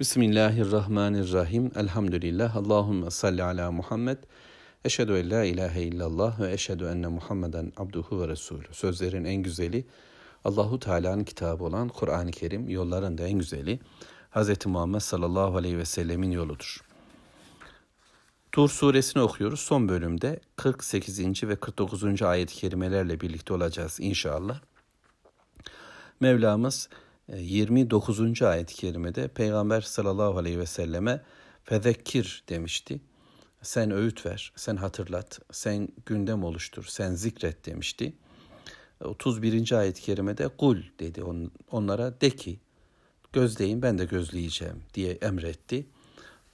Bismillahirrahmanirrahim. Elhamdülillah. Allahümme salli ala Muhammed. Eşhedü en la ilahe illallah ve eşhedü enne Muhammeden abduhu ve resulü. Sözlerin en güzeli Allahu Teala'nın kitabı olan Kur'an-ı Kerim yolların da en güzeli Hz. Muhammed sallallahu aleyhi ve sellemin yoludur. Tur suresini okuyoruz. Son bölümde 48. ve 49. ayet-i kerimelerle birlikte olacağız inşallah. Mevlamız 29. ayet-i kerimede Peygamber sallallahu aleyhi ve selleme fezekkir demişti. Sen öğüt ver, sen hatırlat, sen gündem oluştur, sen zikret demişti. 31. ayet-i kerimede kul dedi onlara de ki gözleyin ben de gözleyeceğim diye emretti.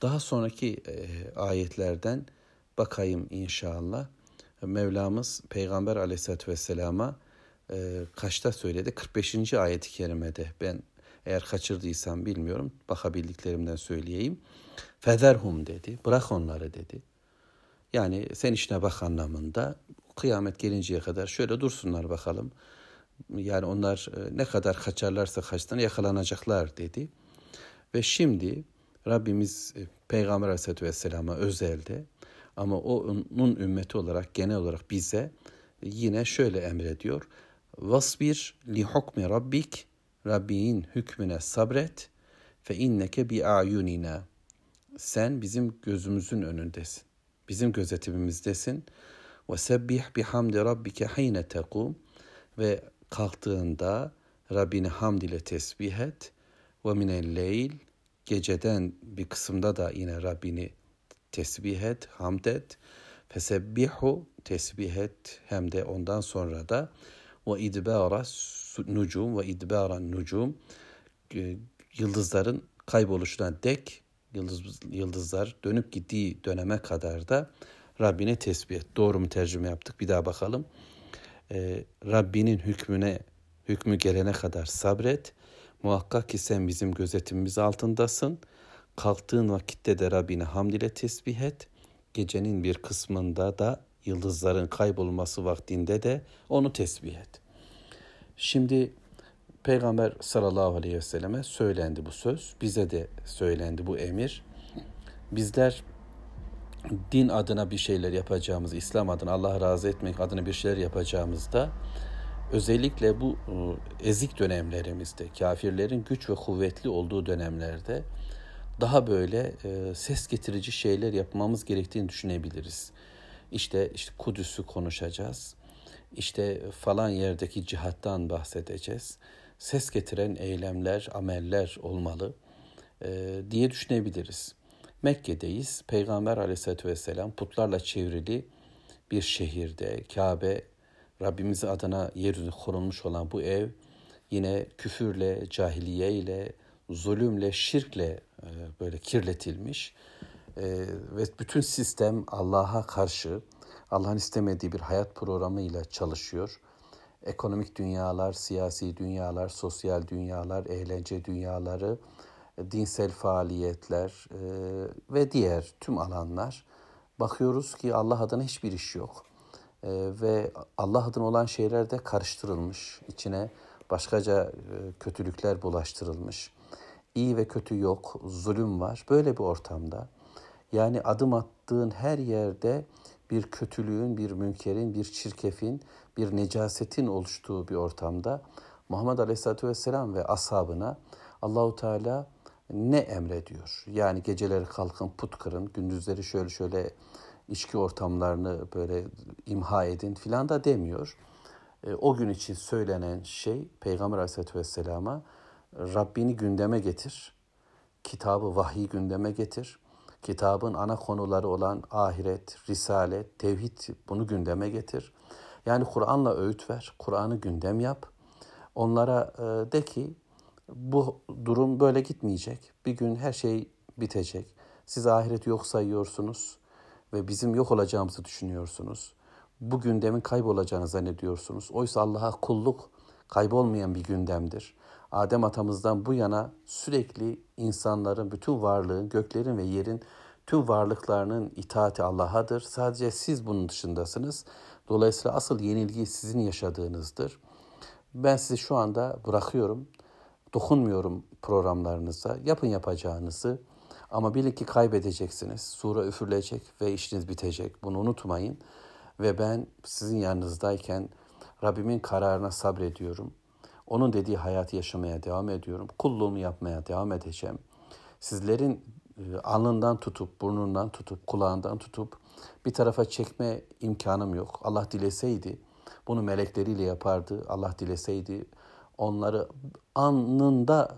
Daha sonraki e, ayetlerden bakayım inşallah. Mevlamız Peygamber aleyhissalatü vesselama e, kaçta söyledi? 45. ayet-i kerimede. Ben eğer kaçırdıysam bilmiyorum. Bakabildiklerimden söyleyeyim. Federhum dedi. Bırak onları dedi. Yani sen işine bak anlamında kıyamet gelinceye kadar şöyle dursunlar bakalım. Yani onlar e, ne kadar kaçarlarsa kaçtan yakalanacaklar dedi. Ve şimdi Rabbimiz e, Peygamber Aleyhisselatü Vesselam'a özelde ama onun ümmeti olarak genel olarak bize yine şöyle emrediyor. Vasbir li hukmi rabbik Rabbinin hükmüne sabret fe inneke bi ayunina. Sen bizim gözümüzün önündesin. Bizim gözetimimizdesin. Ve sebbih bihamdi rabbike hayne tekum ve kalktığında Rabbini hamd ile tesbih et. Ve minel leyl geceden bir kısımda da yine Rabbini tesbih et, hamd et. Fesebbihu tesbih et hem de ondan sonra da ve idbara nucum ve idbara nucum yıldızların kayboluşuna dek yıldız, yıldızlar dönüp gittiği döneme kadar da Rabbine tesbih et. Doğru mu tercüme yaptık? Bir daha bakalım. Ee, Rabbinin hükmüne hükmü gelene kadar sabret. Muhakkak ki sen bizim gözetimimiz altındasın. Kalktığın vakitte de Rabbine hamd ile tesbih et. Gecenin bir kısmında da yıldızların kaybolması vaktinde de onu tesbih et. Şimdi Peygamber sallallahu aleyhi ve selleme söylendi bu söz. Bize de söylendi bu emir. Bizler din adına bir şeyler yapacağımız, İslam adına Allah razı etmek adına bir şeyler yapacağımızda özellikle bu e, ezik dönemlerimizde, kafirlerin güç ve kuvvetli olduğu dönemlerde daha böyle e, ses getirici şeyler yapmamız gerektiğini düşünebiliriz. İşte işte Kudüs'ü konuşacağız. İşte falan yerdeki cihattan bahsedeceğiz. Ses getiren eylemler, ameller olmalı e, diye düşünebiliriz. Mekke'deyiz. Peygamber aleyhissalatü vesselam putlarla çevrili bir şehirde, Kabe, Rabbimiz adına yeryüzü korunmuş olan bu ev yine küfürle, cahiliye ile, zulümle, şirkle e, böyle kirletilmiş ve bütün sistem Allah'a karşı Allah'ın istemediği bir hayat programıyla çalışıyor. Ekonomik dünyalar, siyasi dünyalar, sosyal dünyalar, eğlence dünyaları, dinsel faaliyetler e, ve diğer tüm alanlar bakıyoruz ki Allah adına hiçbir iş yok. E, ve Allah adına olan şeyler de karıştırılmış. içine başkaca e, kötülükler bulaştırılmış. İyi ve kötü yok, zulüm var. Böyle bir ortamda yani adım attığın her yerde bir kötülüğün, bir münkerin, bir çirkefin, bir necasetin oluştuğu bir ortamda Muhammed Aleyhisselatü Vesselam ve ashabına Allahu Teala ne emrediyor? Yani geceleri kalkın put kırın, gündüzleri şöyle şöyle içki ortamlarını böyle imha edin filan da demiyor. E, o gün için söylenen şey Peygamber Aleyhisselatü Vesselam'a Rabbini gündeme getir, kitabı vahiy gündeme getir, kitabın ana konuları olan ahiret, risalet, tevhid bunu gündeme getir. Yani Kur'an'la öğüt ver, Kur'an'ı gündem yap. Onlara e, de ki bu durum böyle gitmeyecek. Bir gün her şey bitecek. Siz ahireti yok sayıyorsunuz ve bizim yok olacağımızı düşünüyorsunuz. Bu gündemin kaybolacağını zannediyorsunuz. Oysa Allah'a kulluk kaybolmayan bir gündemdir. Adem atamızdan bu yana sürekli insanların, bütün varlığın, göklerin ve yerin tüm varlıklarının itaati Allah'adır. Sadece siz bunun dışındasınız. Dolayısıyla asıl yenilgi sizin yaşadığınızdır. Ben sizi şu anda bırakıyorum. dokunmuyorum programlarınıza. Yapın yapacağınızı. Ama bilin ki kaybedeceksiniz. Sura üfürülecek ve işiniz bitecek. Bunu unutmayın. Ve ben sizin yanınızdayken Rabbimin kararına sabrediyorum. Onun dediği hayatı yaşamaya devam ediyorum. Kulluğumu yapmaya devam edeceğim. Sizlerin e, alnından tutup, burnundan tutup, kulağından tutup bir tarafa çekme imkanım yok. Allah dileseydi bunu melekleriyle yapardı. Allah dileseydi onları anında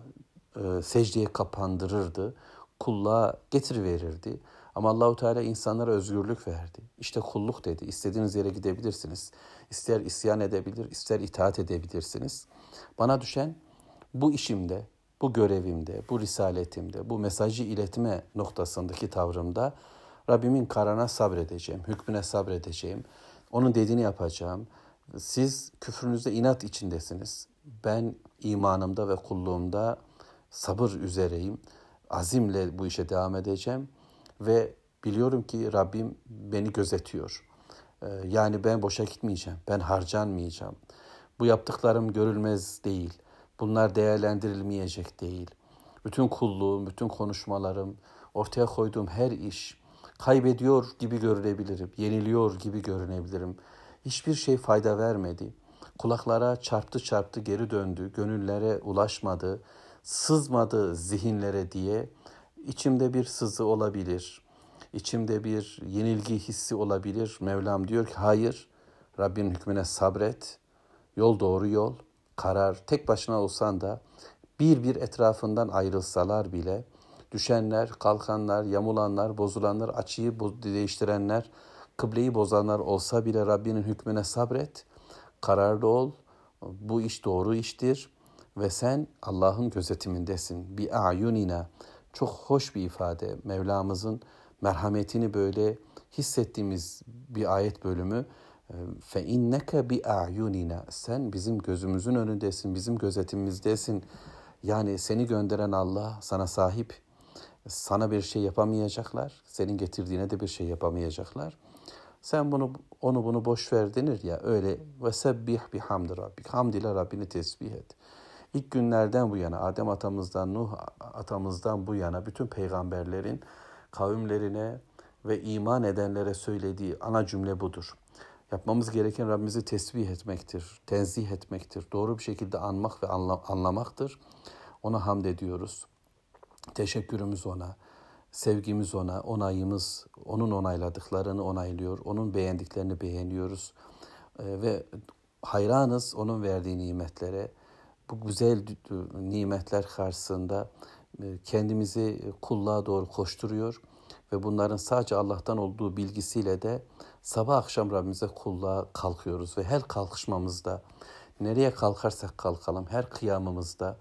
e, secdeye kapandırırdı. Kulluğa getiriverirdi. Ama Allahu Teala insanlara özgürlük verdi. İşte kulluk dedi. İstediğiniz yere gidebilirsiniz. İster isyan edebilir, ister itaat edebilirsiniz. Bana düşen bu işimde, bu görevimde, bu risaletimde, bu mesajı iletme noktasındaki tavrımda Rabbimin kararına sabredeceğim, hükmüne sabredeceğim. Onun dediğini yapacağım. Siz küfrünüzde inat içindesiniz. Ben imanımda ve kulluğumda sabır üzereyim. Azimle bu işe devam edeceğim ve biliyorum ki Rabbim beni gözetiyor. Ee, yani ben boşa gitmeyeceğim, ben harcanmayacağım. Bu yaptıklarım görülmez değil. Bunlar değerlendirilmeyecek değil. Bütün kulluğum, bütün konuşmalarım, ortaya koyduğum her iş kaybediyor gibi görünebilirim, yeniliyor gibi görünebilirim. Hiçbir şey fayda vermedi. Kulaklara çarptı çarptı geri döndü, gönüllere ulaşmadı, sızmadı zihinlere diye içimde bir sızı olabilir. İçimde bir yenilgi hissi olabilir. Mevlam diyor ki hayır Rabbin hükmüne sabret. Yol doğru yol. Karar tek başına olsan da bir bir etrafından ayrılsalar bile düşenler, kalkanlar, yamulanlar, bozulanlar, açıyı değiştirenler, kıbleyi bozanlar olsa bile Rabbinin hükmüne sabret. Kararlı ol. Bu iş doğru iştir ve sen Allah'ın gözetimindesin. Bi ayunina. Çok hoş bir ifade. Mevlamızın merhametini böyle hissettiğimiz bir ayet bölümü. Fe inneke bi ayunina. Sen bizim gözümüzün önündesin, bizim gözetimimizdesin. Yani seni gönderen Allah sana sahip. Sana bir şey yapamayacaklar. Senin getirdiğine de bir şey yapamayacaklar. Sen bunu onu bunu boş ver denir ya öyle ve sebbih bihamdi rabbik. Hamd ile Rabbini tesbih et. İlk günlerden bu yana Adem atamızdan Nuh atamızdan bu yana bütün peygamberlerin kavimlerine ve iman edenlere söylediği ana cümle budur. Yapmamız gereken Rabbimizi tesbih etmektir, tenzih etmektir, doğru bir şekilde anmak ve anlamaktır. Ona hamd ediyoruz. Teşekkürümüz ona, sevgimiz ona, onayımız, onun onayladıklarını onaylıyor, onun beğendiklerini beğeniyoruz. Ee, ve hayranız onun verdiği nimetlere. Bu güzel nimetler karşısında e, kendimizi kulluğa doğru koşturuyor ve bunların sadece Allah'tan olduğu bilgisiyle de sabah akşam Rabbimize kulluğa kalkıyoruz ve her kalkışmamızda nereye kalkarsak kalkalım her kıyamımızda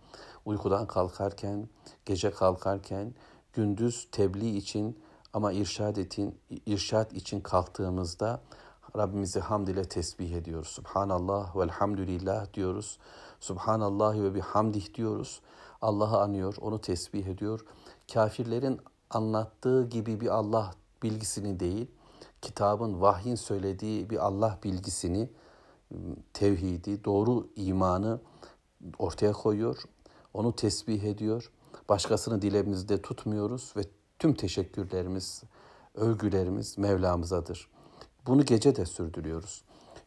uykudan kalkarken, gece kalkarken, gündüz tebliğ için ama irşad için, irşad için kalktığımızda Rabbimizi hamd ile tesbih ediyoruz. Subhanallah ve elhamdülillah diyoruz. Subhanallah ve bihamdih diyoruz. Allah'ı anıyor, onu tesbih ediyor. Kafirlerin anlattığı gibi bir Allah bilgisini değil, kitabın, vahyin söylediği bir Allah bilgisini, tevhidi, doğru imanı ortaya koyuyor. Onu tesbih ediyor. Başkasını dilemizde tutmuyoruz ve tüm teşekkürlerimiz, övgülerimiz Mevlamızadır. Bunu gece de sürdürüyoruz.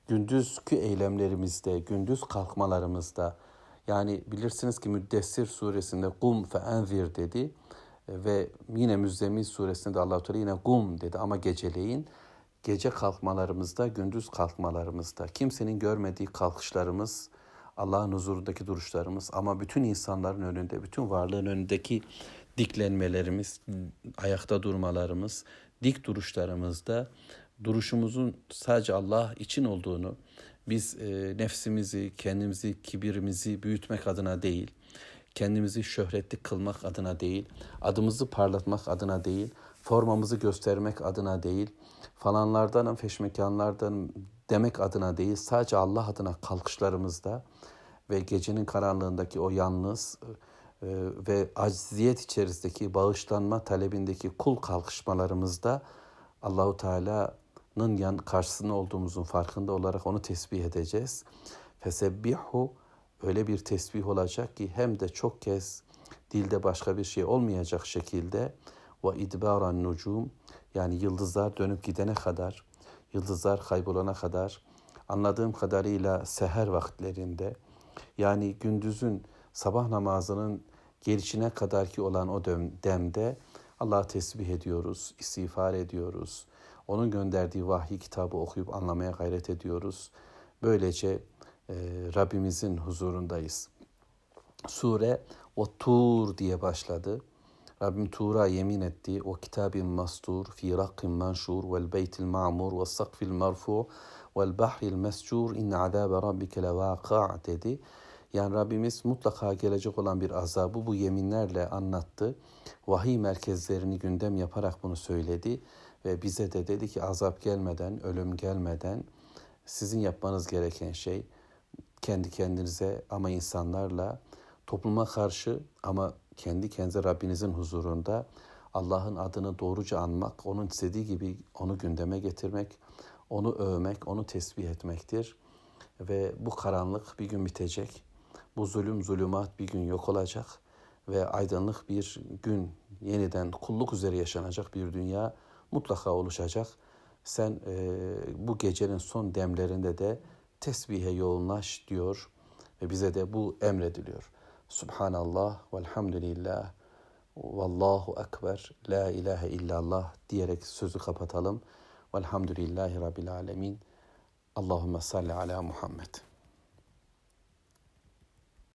Gündüzkü eylemlerimizde, gündüz kalkmalarımızda, yani bilirsiniz ki Müddessir suresinde kum fe envir dedi ve yine Müzzemmil suresinde de Allah Teala yine kum dedi ama geceleyin gece kalkmalarımızda, gündüz kalkmalarımızda kimsenin görmediği kalkışlarımız, Allah'ın huzurundaki duruşlarımız ama bütün insanların önünde, bütün varlığın önündeki diklenmelerimiz, ayakta durmalarımız, dik duruşlarımızda duruşumuzun sadece Allah için olduğunu, biz e, nefsimizi, kendimizi, kibirimizi büyütmek adına değil, kendimizi şöhretli kılmak adına değil, adımızı parlatmak adına değil, formamızı göstermek adına değil, falanlardan, feşmekanlardan demek adına değil, sadece Allah adına kalkışlarımızda ve gecenin karanlığındaki o yalnız e, ve acziyet içerisindeki bağışlanma talebindeki kul kalkışmalarımızda Allahu Teala'nın yan karşısında olduğumuzun farkında olarak onu tesbih edeceğiz. Fesebbihu öyle bir tesbih olacak ki hem de çok kez dilde başka bir şey olmayacak şekilde ve idbaran nucum yani yıldızlar dönüp gidene kadar, yıldızlar kaybolana kadar anladığım kadarıyla seher vakitlerinde yani gündüzün sabah namazının gelişine kadar ki olan o demde Allah'a tesbih ediyoruz, istiğfar ediyoruz. Onun gönderdiği vahiy kitabı okuyup anlamaya gayret ediyoruz. Böylece e, Rabbimizin huzurundayız. Sure o Tur diye başladı. Rabbim Tur'a yemin etti. O kitabin mastur fi rakkin manşur vel beytil ma'mur ve sakfil marfu vel bahril mescur inne azabe rabbike levâka' dedi. Yani Rabbimiz mutlaka gelecek olan bir azabı bu yeminlerle anlattı. Vahiy merkezlerini gündem yaparak bunu söyledi ve bize de dedi ki azap gelmeden, ölüm gelmeden sizin yapmanız gereken şey kendi kendinize ama insanlarla topluma karşı ama kendi kendinize Rabbinizin huzurunda Allah'ın adını doğruca anmak, onun istediği gibi onu gündeme getirmek, onu övmek, onu tesbih etmektir. Ve bu karanlık bir gün bitecek. Bu zulüm, zulümat bir gün yok olacak ve aydınlık bir gün yeniden kulluk üzere yaşanacak bir dünya mutlaka oluşacak. Sen e, bu gecenin son demlerinde de tesbihe yoğunlaş diyor ve bize de bu emrediliyor. Subhanallah velhamdülillah vallahu ekber la ilahe illallah diyerek sözü kapatalım. Velhamdülillahi Rabbil alemin. Allahümme salli ala Muhammed.